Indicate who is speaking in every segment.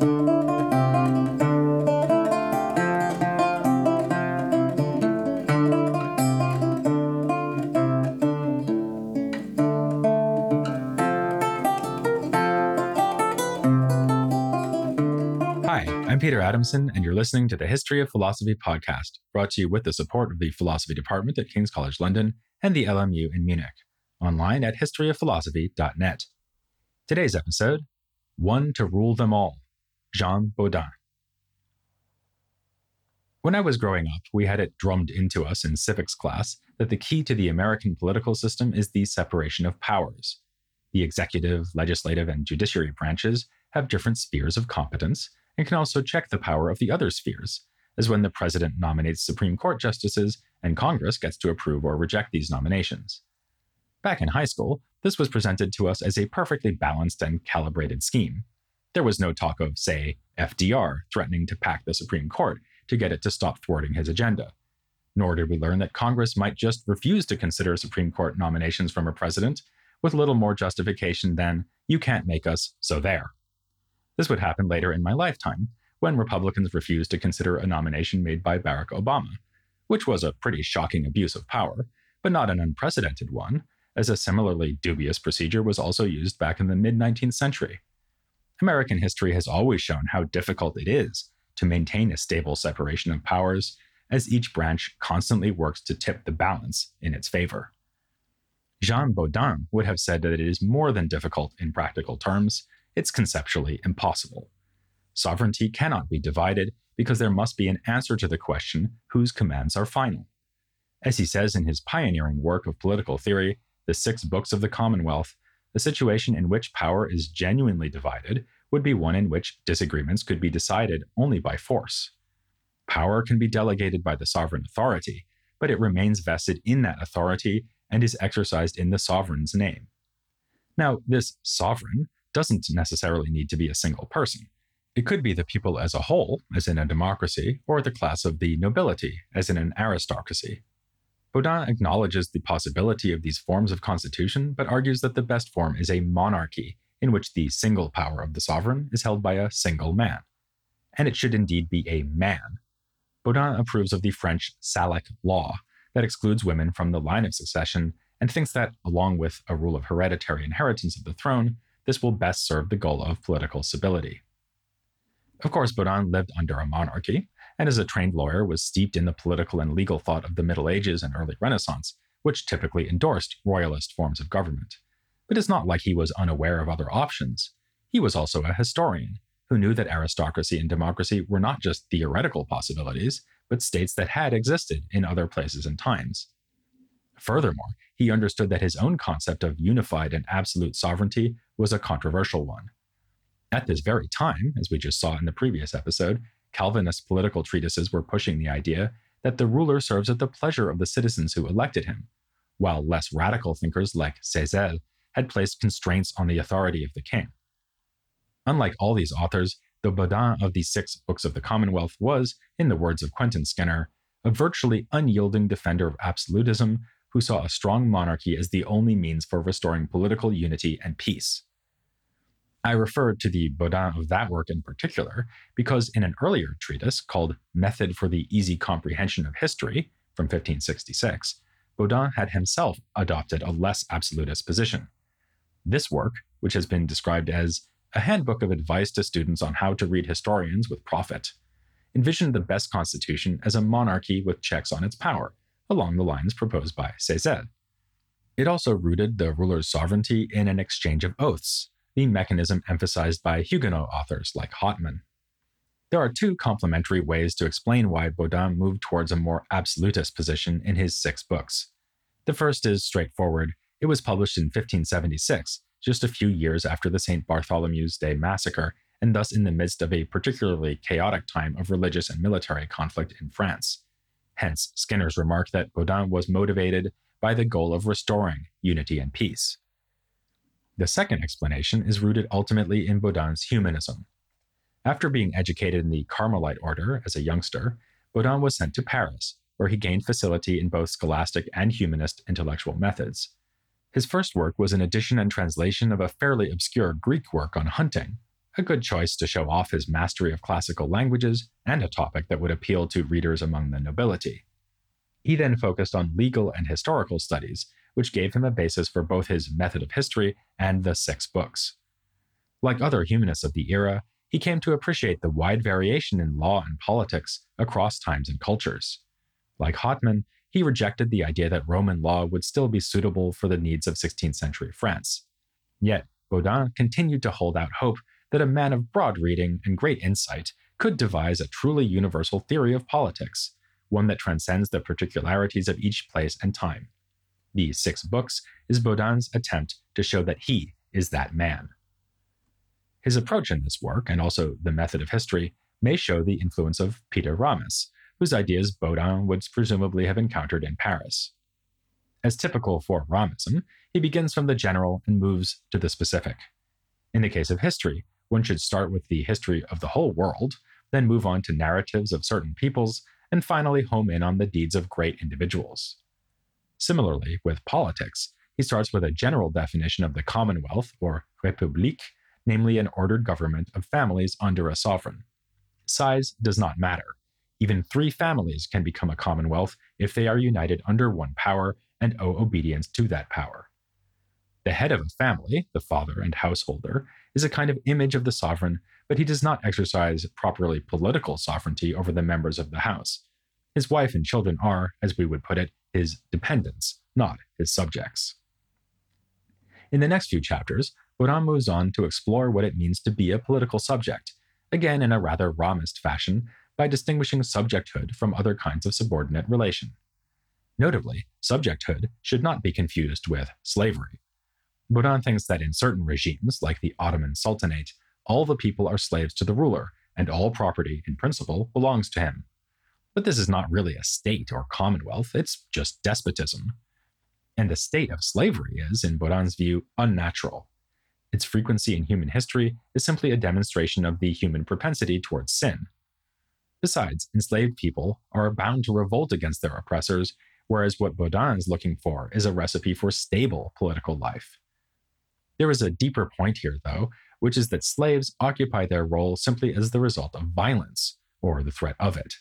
Speaker 1: Hi, I'm Peter Adamson, and you're listening to the History of Philosophy podcast, brought to you with the support of the Philosophy Department at King's College London and the LMU in Munich, online at historyofphilosophy.net. Today's episode One to Rule Them All, Jean Bodin. When I was growing up, we had it drummed into us in civics class that the key to the American political system is the separation of powers. The executive, legislative, and judiciary branches have different spheres of competence and can also check the power of the other spheres, as when the president nominates Supreme Court justices and Congress gets to approve or reject these nominations. Back in high school, this was presented to us as a perfectly balanced and calibrated scheme. There was no talk of, say, FDR threatening to pack the Supreme Court to get it to stop thwarting his agenda. Nor did we learn that Congress might just refuse to consider Supreme Court nominations from a president with little more justification than, you can't make us, so there. This would happen later in my lifetime, when Republicans refused to consider a nomination made by Barack Obama, which was a pretty shocking abuse of power, but not an unprecedented one, as a similarly dubious procedure was also used back in the mid 19th century. American history has always shown how difficult it is to maintain a stable separation of powers, as each branch constantly works to tip the balance in its favor. Jean Bodin would have said that it is more than difficult in practical terms, it's conceptually impossible. Sovereignty cannot be divided because there must be an answer to the question whose commands are final. As he says in his pioneering work of political theory, The Six Books of the Commonwealth, the situation in which power is genuinely divided would be one in which disagreements could be decided only by force. Power can be delegated by the sovereign authority, but it remains vested in that authority and is exercised in the sovereign's name. Now, this sovereign doesn't necessarily need to be a single person. It could be the people as a whole, as in a democracy, or the class of the nobility, as in an aristocracy. Bodin acknowledges the possibility of these forms of constitution, but argues that the best form is a monarchy, in which the single power of the sovereign is held by a single man. And it should indeed be a man. Bodin approves of the French Salic law that excludes women from the line of succession and thinks that, along with a rule of hereditary inheritance of the throne, this will best serve the goal of political stability. Of course, Bodin lived under a monarchy, and as a trained lawyer was steeped in the political and legal thought of the Middle Ages and early Renaissance, which typically endorsed royalist forms of government. But it's not like he was unaware of other options. He was also a historian who knew that aristocracy and democracy were not just theoretical possibilities, but states that had existed in other places and times. Furthermore, he understood that his own concept of unified and absolute sovereignty was a controversial one. At this very time, as we just saw in the previous episode, Calvinist political treatises were pushing the idea that the ruler serves at the pleasure of the citizens who elected him, while less radical thinkers like Seyssel had placed constraints on the authority of the king. Unlike all these authors, the Bodin of the six books of the Commonwealth was, in the words of Quentin Skinner, a virtually unyielding defender of absolutism who saw a strong monarchy as the only means for restoring political unity and peace. I refer to the Bodin of that work in particular because in an earlier treatise called Method for the Easy Comprehension of History from 1566, Bodin had himself adopted a less absolutist position. This work, which has been described as a handbook of advice to students on how to read historians with profit, envisioned the best constitution as a monarchy with checks on its power, along the lines proposed by Seyssel. It also rooted the ruler's sovereignty in an exchange of oaths, mechanism emphasized by Huguenot authors like Hotman. There are two complementary ways to explain why Bodin moved towards a more absolutist position in his six books. The first is straightforward. It was published in 1576, just a few years after the St. Bartholomew's Day massacre, and thus in the midst of a particularly chaotic time of religious and military conflict in France. Hence, Skinner's remark that Bodin was motivated by the goal of restoring unity and peace. The second explanation is rooted ultimately in Bodin's humanism. After being educated in the Carmelite order as a youngster, Bodin was sent to Paris, where he gained facility in both scholastic and humanist intellectual methods. His first work was an edition and translation of a fairly obscure Greek work on hunting, a good choice to show off his mastery of classical languages and a topic that would appeal to readers among the nobility. He then focused on legal and historical studies, which gave him a basis for both his method of history and the six books. Like other humanists of the era, he came to appreciate the wide variation in law and politics across times and cultures. Like Hotman, he rejected the idea that Roman law would still be suitable for the needs of 16th century France. Yet, Bodin continued to hold out hope that a man of broad reading and great insight could devise a truly universal theory of politics, one that transcends the particularities of each place and time. These six books is Bodin's attempt to show that he is that man. His approach in this work, and also the method of history, may show the influence of Peter Ramus, whose ideas Bodin would presumably have encountered in Paris. As typical for Ramism, he begins from the general and moves to the specific. In the case of history, one should start with the history of the whole world, then move on to narratives of certain peoples, and finally home in on the deeds of great individuals. Similarly, with politics, he starts with a general definition of the Commonwealth, or République, namely an ordered government of families under a sovereign. Size does not matter. Even three families can become a commonwealth if they are united under one power and owe obedience to that power. The head of a family, the father and householder, is a kind of image of the sovereign, but he does not exercise properly political sovereignty over the members of the house. His wife and children are, as we would put it, his dependents, not his subjects. In the next few chapters, Bodin moves on to explore what it means to be a political subject, again in a rather Ramist fashion, by distinguishing subjecthood from other kinds of subordinate relation. Notably, subjecthood should not be confused with slavery. Bodin thinks that in certain regimes, like the Ottoman Sultanate, all the people are slaves to the ruler, and all property, in principle, belongs to him. But this is not really a state or commonwealth, it's just despotism. And the state of slavery is, in Bodin's view, unnatural. Its frequency in human history is simply a demonstration of the human propensity towards sin. Besides, enslaved people are bound to revolt against their oppressors, whereas what Bodin is looking for is a recipe for stable political life. There is a deeper point here, though, which is that slaves occupy their role simply as the result of violence, or the threat of it.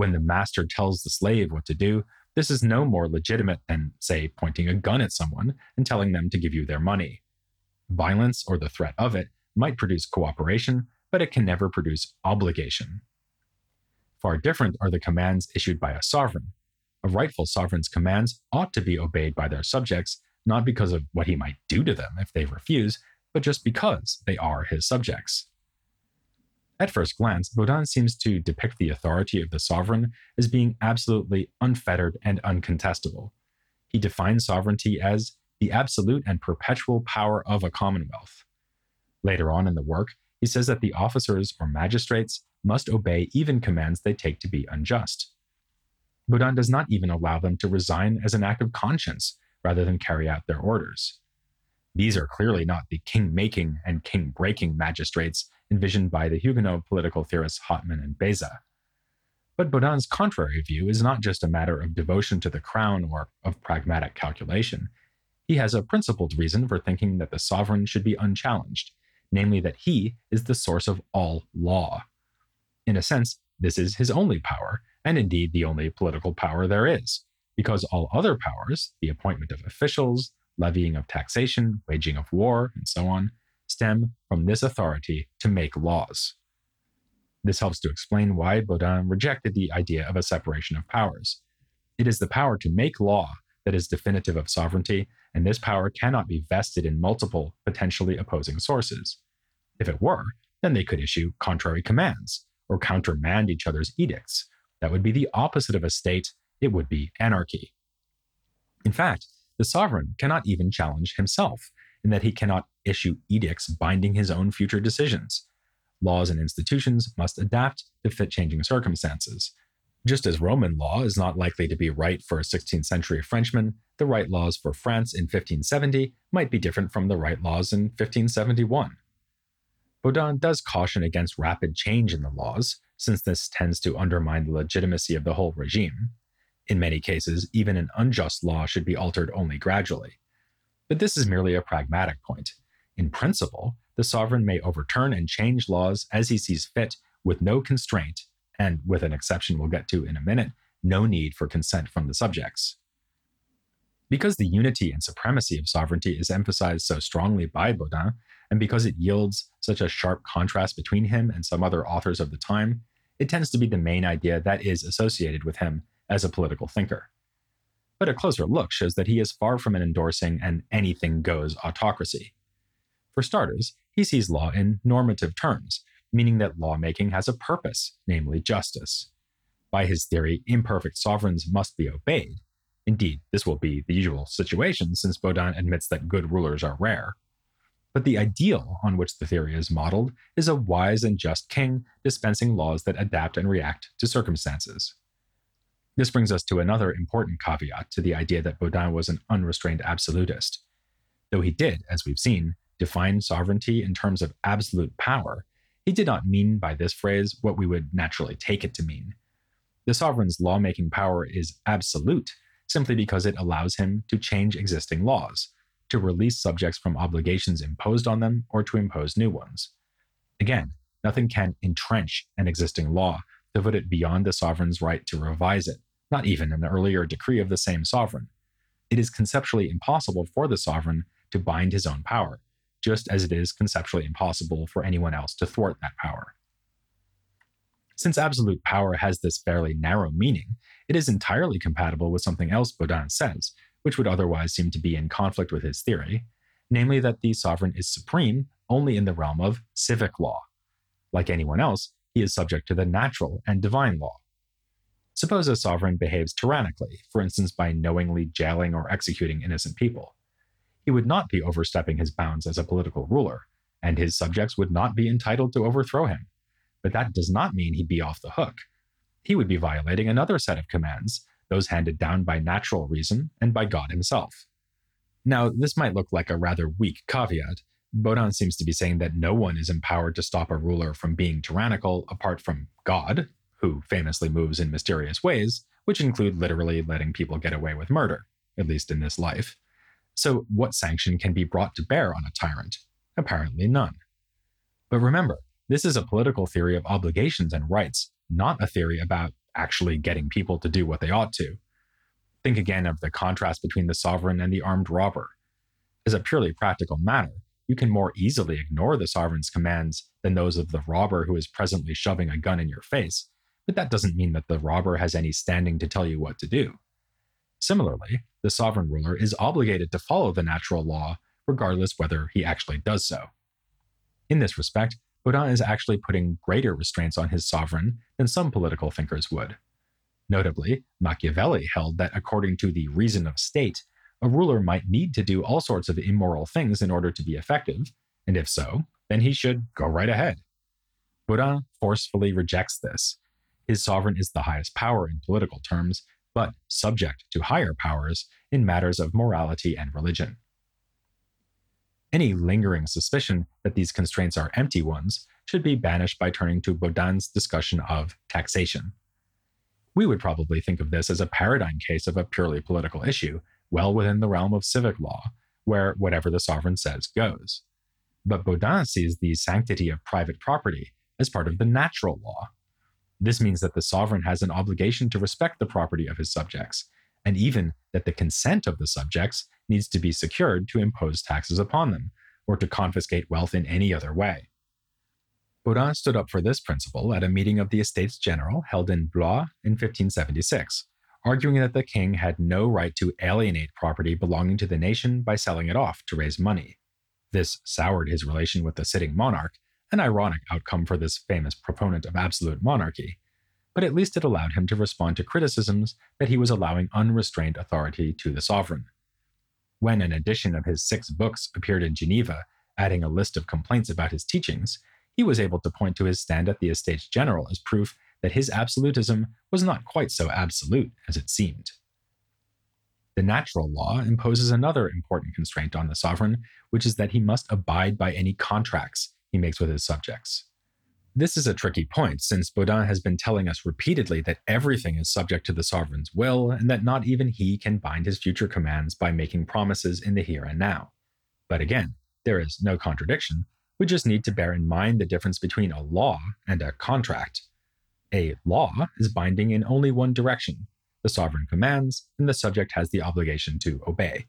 Speaker 1: When the master tells the slave what to do, this is no more legitimate than, say, pointing a gun at someone and telling them to give you their money. Violence or the threat of it might produce cooperation, but it can never produce obligation. Far different are the commands issued by a sovereign. A rightful sovereign's commands ought to be obeyed by their subjects, not because of what he might do to them if they refuse, but just because they are his subjects. At first glance, Bodin seems to depict the authority of the sovereign as being absolutely unfettered and uncontestable. He defines sovereignty as the absolute and perpetual power of a commonwealth. Later on in the work, he says that the officers or magistrates must obey even commands they take to be unjust. Bodin does not even allow them to resign as an act of conscience rather than carry out their orders. These are clearly not the king making and king breaking magistrates envisioned by the Huguenot political theorists Hotman and Beza. But Bodin's contrary view is not just a matter of devotion to the crown or of pragmatic calculation. He has a principled reason for thinking that the sovereign should be unchallenged, namely that he is the source of all law. In a sense, this is his only power, and indeed the only political power there is, because all other powers, the appointment of officials, levying of taxation, waging of war, and so on, stem from this authority to make laws. This helps to explain why Bodin rejected the idea of a separation of powers. It is the power to make law that is definitive of sovereignty, and this power cannot be vested in multiple, potentially opposing sources. If it were, then they could issue contrary commands, or countermand each other's edicts. That would be the opposite of a state, it would be anarchy. In fact, the sovereign cannot even challenge himself, in that he cannot issue edicts binding his own future decisions. Laws and institutions must adapt to fit changing circumstances. Just as Roman law is not likely to be right for a 16th century Frenchman, the right laws for France in 1570 might be different from the right laws in 1571. Bodin does caution against rapid change in the laws, since this tends to undermine the legitimacy of the whole regime. In many cases, even an unjust law should be altered only gradually. But this is merely a pragmatic point. In principle, the sovereign may overturn and change laws as he sees fit with no constraint, and with an exception we'll get to in a minute, no need for consent from the subjects. Because the unity and supremacy of sovereignty is emphasized so strongly by Bodin, and because it yields such a sharp contrast between him and some other authors of the time, it tends to be the main idea that is associated with him as a political thinker. But a closer look shows that he is far from an endorsing an anything goes autocracy. For starters, he sees law in normative terms, meaning that lawmaking has a purpose, namely justice. By his theory, imperfect sovereigns must be obeyed. Indeed, this will be the usual situation since Bodin admits that good rulers are rare. But the ideal on which the theory is modeled is a wise and just king dispensing laws that adapt and react to circumstances. This brings us to another important caveat to the idea that Bodin was an unrestrained absolutist. Though he did, as we've seen, define sovereignty in terms of absolute power, he did not mean by this phrase what we would naturally take it to mean. The sovereign's lawmaking power is absolute simply because it allows him to change existing laws, to release subjects from obligations imposed on them, or to impose new ones. Again, nothing can entrench an existing law to put it beyond the sovereign's right to revise it, not even an earlier decree of the same sovereign. It is conceptually impossible for the sovereign to bind his own power, just as it is conceptually impossible for anyone else to thwart that power. Since absolute power has this fairly narrow meaning, it is entirely compatible with something else Bodin says, which would otherwise seem to be in conflict with his theory, namely that the sovereign is supreme only in the realm of civic law. Like anyone else, he is subject to the natural and divine law. Suppose a sovereign behaves tyrannically, for instance, by knowingly jailing or executing innocent people. He would not be overstepping his bounds as a political ruler, and his subjects would not be entitled to overthrow him. But that does not mean he'd be off the hook. He would be violating another set of commands those handed down by natural reason and by God himself. Now, this might look like a rather weak caveat. Bodin seems to be saying that no one is empowered to stop a ruler from being tyrannical apart from God, who famously moves in mysterious ways, which include literally letting people get away with murder, at least in this life. So, what sanction can be brought to bear on a tyrant? Apparently none. But remember, this is a political theory of obligations and rights, not a theory about actually getting people to do what they ought to. Think again of the contrast between the sovereign and the armed robber. As a purely practical matter, you can more easily ignore the sovereign's commands than those of the robber who is presently shoving a gun in your face, but that doesn't mean that the robber has any standing to tell you what to do. Similarly, the sovereign ruler is obligated to follow the natural law, regardless whether he actually does so. In this respect, Bodin is actually putting greater restraints on his sovereign than some political thinkers would. Notably, Machiavelli held that according to the reason of state, a ruler might need to do all sorts of immoral things in order to be effective, and if so, then he should go right ahead. Bodin forcefully rejects this. His sovereign is the highest power in political terms, but subject to higher powers in matters of morality and religion. Any lingering suspicion that these constraints are empty ones should be banished by turning to Bodin's discussion of taxation. We would probably think of this as a paradigm case of a purely political issue, well within the realm of civic law, where whatever the sovereign says goes. But Bodin sees the sanctity of private property as part of the natural law. This means that the sovereign has an obligation to respect the property of his subjects, and even that the consent of the subjects needs to be secured to impose taxes upon them, or to confiscate wealth in any other way. Bodin stood up for this principle at a meeting of the Estates General held in Blois in 1576, arguing that the king had no right to alienate property belonging to the nation by selling it off to raise money. This soured his relation with the sitting monarch, an ironic outcome for this famous proponent of absolute monarchy, but at least it allowed him to respond to criticisms that he was allowing unrestrained authority to the sovereign. When an edition of his six books appeared in Geneva, adding a list of complaints about his teachings, he was able to point to his stand at the Estates General as proof that his absolutism was not quite so absolute as it seemed. The natural law imposes another important constraint on the sovereign, which is that he must abide by any contracts he makes with his subjects. This is a tricky point, since Bodin has been telling us repeatedly that everything is subject to the sovereign's will, and that not even he can bind his future commands by making promises in the here and now. But again, there is no contradiction. We just need to bear in mind the difference between a law and a contract. A law is binding in only one direction. The sovereign commands, and the subject has the obligation to obey.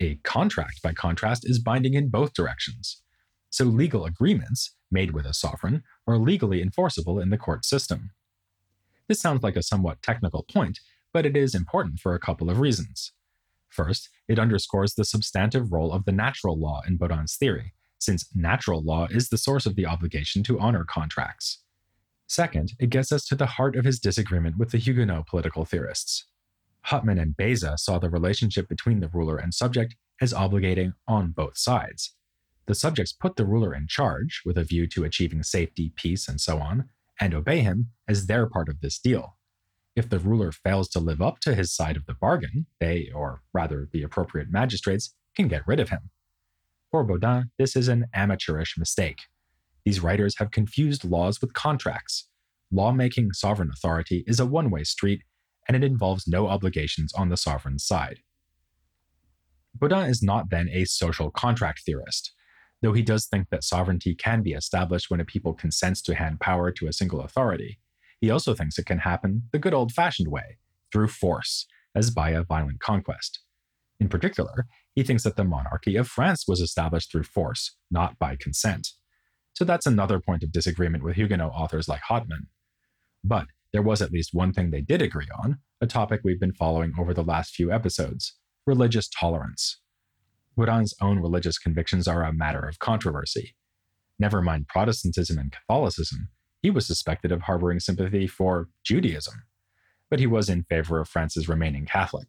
Speaker 1: A contract, by contrast, is binding in both directions. So legal agreements made with a sovereign are legally enforceable in the court system. This sounds like a somewhat technical point, but it is important for a couple of reasons. First, it underscores the substantive role of the natural law in Bodin's theory, since natural law is the source of the obligation to honor contracts. Second, it gets us to the heart of his disagreement with the Huguenot political theorists. Hotman and Beza saw the relationship between the ruler and subject as obligating on both sides. The subjects put the ruler in charge with a view to achieving safety, peace, and so on, and obey him as their part of this deal. If the ruler fails to live up to his side of the bargain, they, or rather the appropriate magistrates, can get rid of him. For Bodin, this is an amateurish mistake. These writers have confused laws with contracts. Lawmaking sovereign authority is a one way street, and it involves no obligations on the sovereign's side. Bodin is not then a social contract theorist, though he does think that sovereignty can be established when a people consents to hand power to a single authority. He also thinks it can happen the good old fashioned way, through force, as by a violent conquest. In particular, he thinks that the monarchy of France was established through force, not by consent. So that's another point of disagreement with Huguenot authors like Hotman. But there was at least one thing they did agree on, a topic we've been following over the last few episodes religious tolerance. Bodin's own religious convictions are a matter of controversy. Never mind Protestantism and Catholicism, he was suspected of harboring sympathy for Judaism, but he was in favor of France's remaining Catholic.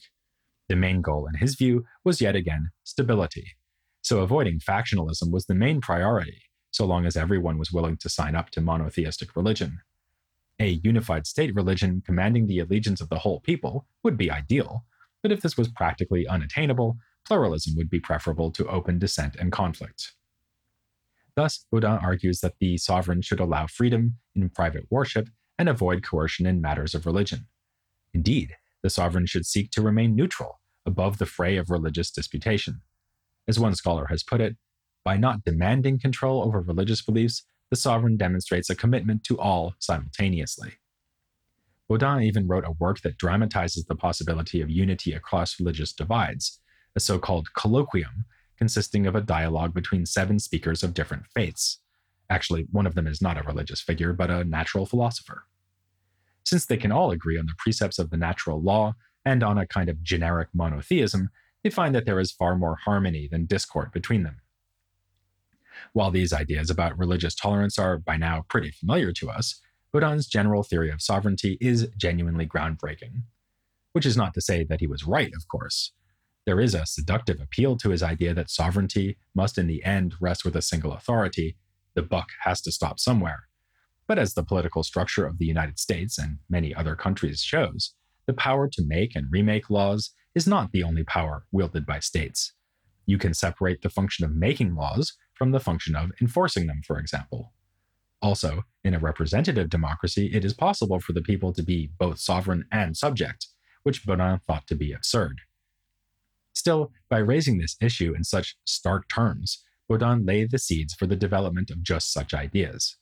Speaker 1: The main goal, in his view, was yet again stability. So avoiding factionalism was the main priority, so long as everyone was willing to sign up to monotheistic religion. A unified state religion commanding the allegiance of the whole people would be ideal, but if this was practically unattainable, pluralism would be preferable to open dissent and conflict. Thus, Bodin argues that the sovereign should allow freedom in private worship and avoid coercion in matters of religion. Indeed, the sovereign should seek to remain neutral, above the fray of religious disputation. As one scholar has put it, by not demanding control over religious beliefs, the sovereign demonstrates a commitment to all simultaneously. Bodin even wrote a work that dramatizes the possibility of unity across religious divides, a so called colloquium consisting of a dialogue between seven speakers of different faiths. Actually, one of them is not a religious figure, but a natural philosopher. Since they can all agree on the precepts of the natural law and on a kind of generic monotheism, they find that there is far more harmony than discord between them. While these ideas about religious tolerance are by now pretty familiar to us, Bodin's general theory of sovereignty is genuinely groundbreaking. Which is not to say that he was right, of course. There is a seductive appeal to his idea that sovereignty must in the end rest with a single authority. The buck has to stop somewhere. But as the political structure of the United States and many other countries shows, the power to make and remake laws is not the only power wielded by states. You can separate the function of making laws from the function of enforcing them, for example. Also, in a representative democracy, it is possible for the people to be both sovereign and subject, which Bodin thought to be absurd. Still, by raising this issue in such stark terms, Bodin laid the seeds for the development of just such ideas.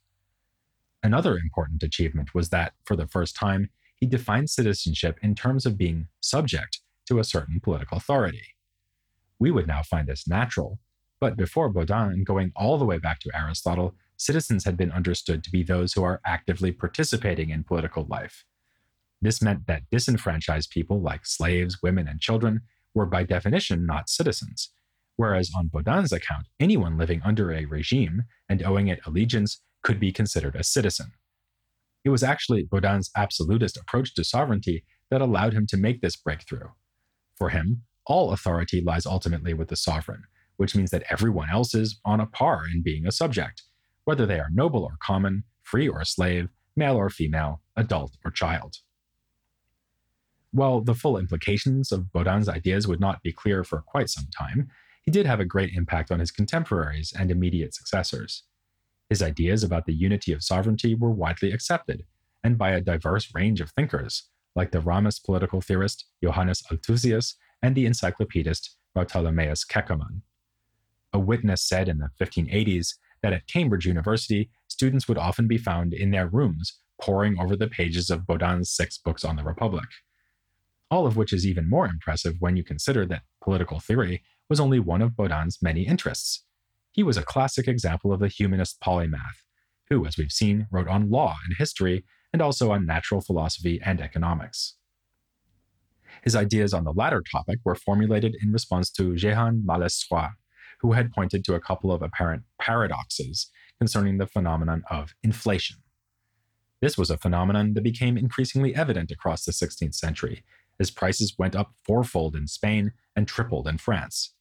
Speaker 1: Another important achievement was that, for the first time, he defined citizenship in terms of being subject to a certain political authority. We would now find this natural, but before Bodin and going all the way back to Aristotle, citizens had been understood to be those who are actively participating in political life. This meant that disenfranchised people like slaves, women, and children were by definition not citizens, whereas on Bodin's account, anyone living under a regime and owing it allegiance could be considered a citizen. It was actually Bodin's absolutist approach to sovereignty that allowed him to make this breakthrough. For him, all authority lies ultimately with the sovereign, which means that everyone else is on a par in being a subject, whether they are noble or common, free or slave, male or female, adult or child. While the full implications of Bodin's ideas would not be clear for quite some time, he did have a great impact on his contemporaries and immediate successors. His ideas about the unity of sovereignty were widely accepted, and by a diverse range of thinkers, like the Ramist political theorist Johannes Althusius and the encyclopedist Bartholomeus Keckermann. A witness said in the 1580s that at Cambridge University, students would often be found in their rooms poring over the pages of Bodin's six books on the Republic. All of which is even more impressive when you consider that political theory was only one of Bodin's many interests. He was a classic example of a humanist polymath, who, as we've seen, wrote on law and history and also on natural philosophy and economics. His ideas on the latter topic were formulated in response to Jehan Malestroit, who had pointed to a couple of apparent paradoxes concerning the phenomenon of inflation. This was a phenomenon that became increasingly evident across the 16th century, as prices went up fourfold in Spain and tripled in France.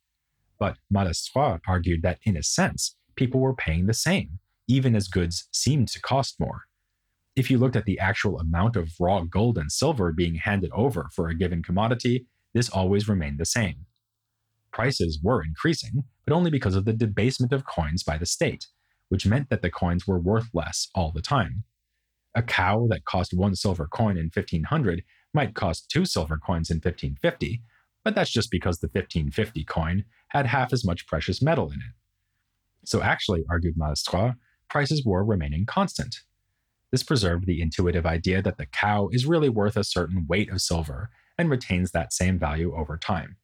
Speaker 1: But Malestroit argued that, in a sense, people were paying the same, even as goods seemed to cost more. If you looked at the actual amount of raw gold and silver being handed over for a given commodity, this always remained the same. Prices were increasing, but only because of the debasement of coins by the state, which meant that the coins were worth less all the time. A cow that cost one silver coin in 1500 might cost two silver coins in 1550, but that's just because the 1550 coin had half as much precious metal in it. So, actually, argued Malestroit, prices were remaining constant. This preserved the intuitive idea that the cow is really worth a certain weight of silver and retains that same value over time.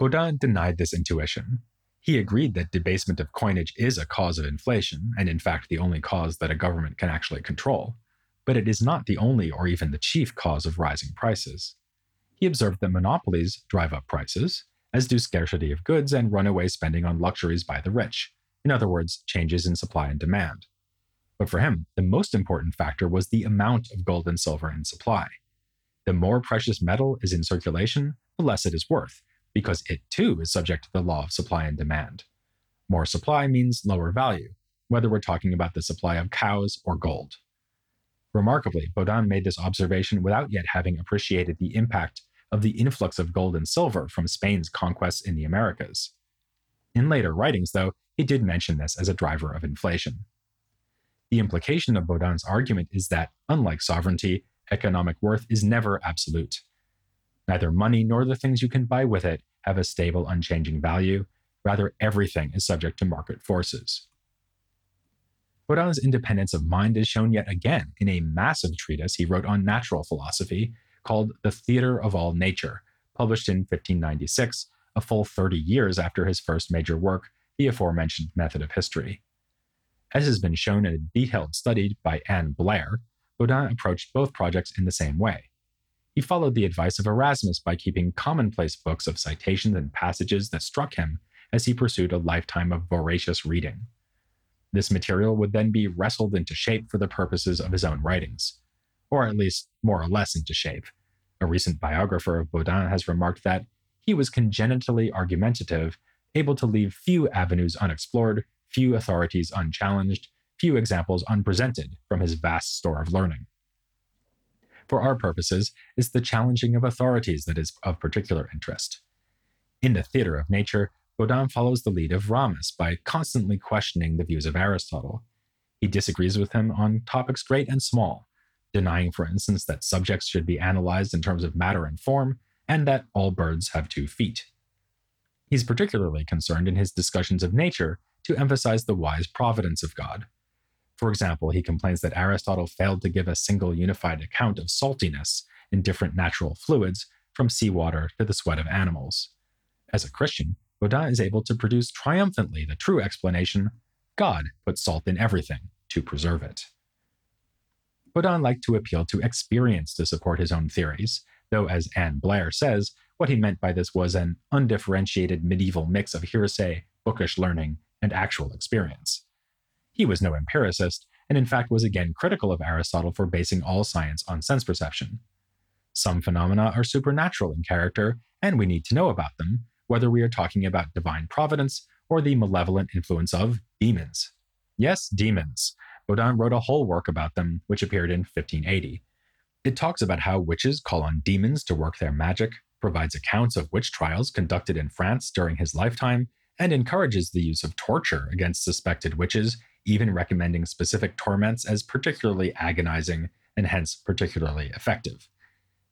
Speaker 1: Bodin denied this intuition. He agreed that debasement of coinage is a cause of inflation, and in fact the only cause that a government can actually control, but it is not the only or even the chief cause of rising prices. He observed that monopolies drive up prices, as do scarcity of goods and runaway spending on luxuries by the rich, in other words, changes in supply and demand. But for him, the most important factor was the amount of gold and silver in supply. The more precious metal is in circulation, the less it is worth, because it too is subject to the law of supply and demand. More supply means lower value, whether we're talking about the supply of cows or gold. Remarkably, Bodin made this observation without yet having appreciated the impact of the influx of gold and silver from Spain's conquests in the Americas. In later writings, though, he did mention this as a driver of inflation. The implication of Bodin's argument is that, unlike sovereignty, economic worth is never absolute. Neither money nor the things you can buy with it have a stable, unchanging value. Rather, everything is subject to market forces. Bodin's independence of mind is shown yet again in a massive treatise he wrote on natural philosophy called The Theatre of All Nature, published in 1596, a full 30 years after his first major work, the aforementioned Method of History. As has been shown in a detailed study by Ann Blair, Bodin approached both projects in the same way. He followed the advice of Erasmus by keeping commonplace books of citations and passages that struck him as he pursued a lifetime of voracious reading. This material would then be wrestled into shape for the purposes of his own writings, or at least more or less into shape. A recent biographer of Bodin has remarked that he was congenitally argumentative, able to leave few avenues unexplored, few authorities unchallenged, few examples unpresented from his vast store of learning for our purposes, it's the challenging of authorities that is of particular interest. In the theater of nature, Bodin follows the lead of Ramus by constantly questioning the views of Aristotle. He disagrees with him on topics great and small, denying, for instance, that subjects should be analyzed in terms of matter and form, and that all birds have two feet. He's particularly concerned in his discussions of nature to emphasize the wise providence of God, for example, he complains that Aristotle failed to give a single unified account of saltiness in different natural fluids, from seawater to the sweat of animals. As a Christian, Bodin is able to produce triumphantly the true explanation God put salt in everything to preserve it. Bodin liked to appeal to experience to support his own theories, though, as Ann Blair says, what he meant by this was an undifferentiated medieval mix of hearsay, bookish learning, and actual experience. He was no empiricist, and in fact was again critical of Aristotle for basing all science on sense perception. Some phenomena are supernatural in character, and we need to know about them, whether we are talking about divine providence or the malevolent influence of demons. Yes, demons. Bodin wrote a whole work about them, which appeared in 1580. It talks about how witches call on demons to work their magic, provides accounts of witch trials conducted in France during his lifetime, and encourages the use of torture against suspected witches even recommending specific torments as particularly agonizing and hence particularly effective.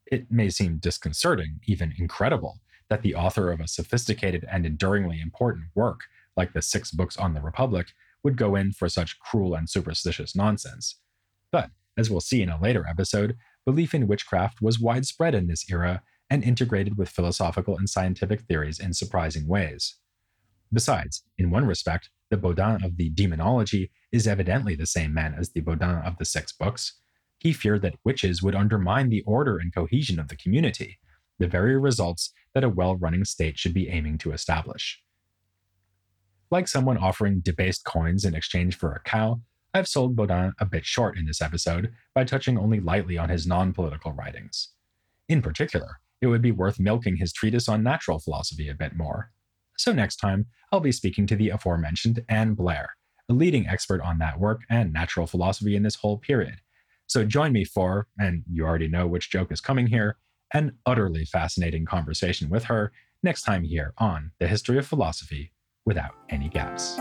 Speaker 1: It may seem disconcerting, even incredible, that the author of a sophisticated and enduringly important work like the six books on the Republic would go in for such cruel and superstitious nonsense. But, as we'll see in a later episode, belief in witchcraft was widespread in this era and integrated with philosophical and scientific theories in surprising ways. Besides, in one respect, the Bodin of the demonology is evidently the same man as the Bodin of the six books. He feared that witches would undermine the order and cohesion of the community, the very results that a well running state should be aiming to establish. Like someone offering debased coins in exchange for a cow, I've sold Bodin a bit short in this episode by touching only lightly on his non political writings. In particular, it would be worth milking his treatise on natural philosophy a bit more. So next time, I'll be speaking to the aforementioned Ann Blair, a leading expert on that work and natural philosophy in this whole period. So join me for, and you already know which joke is coming here, an utterly fascinating conversation with her next time here on The History of Philosophy without any gaps.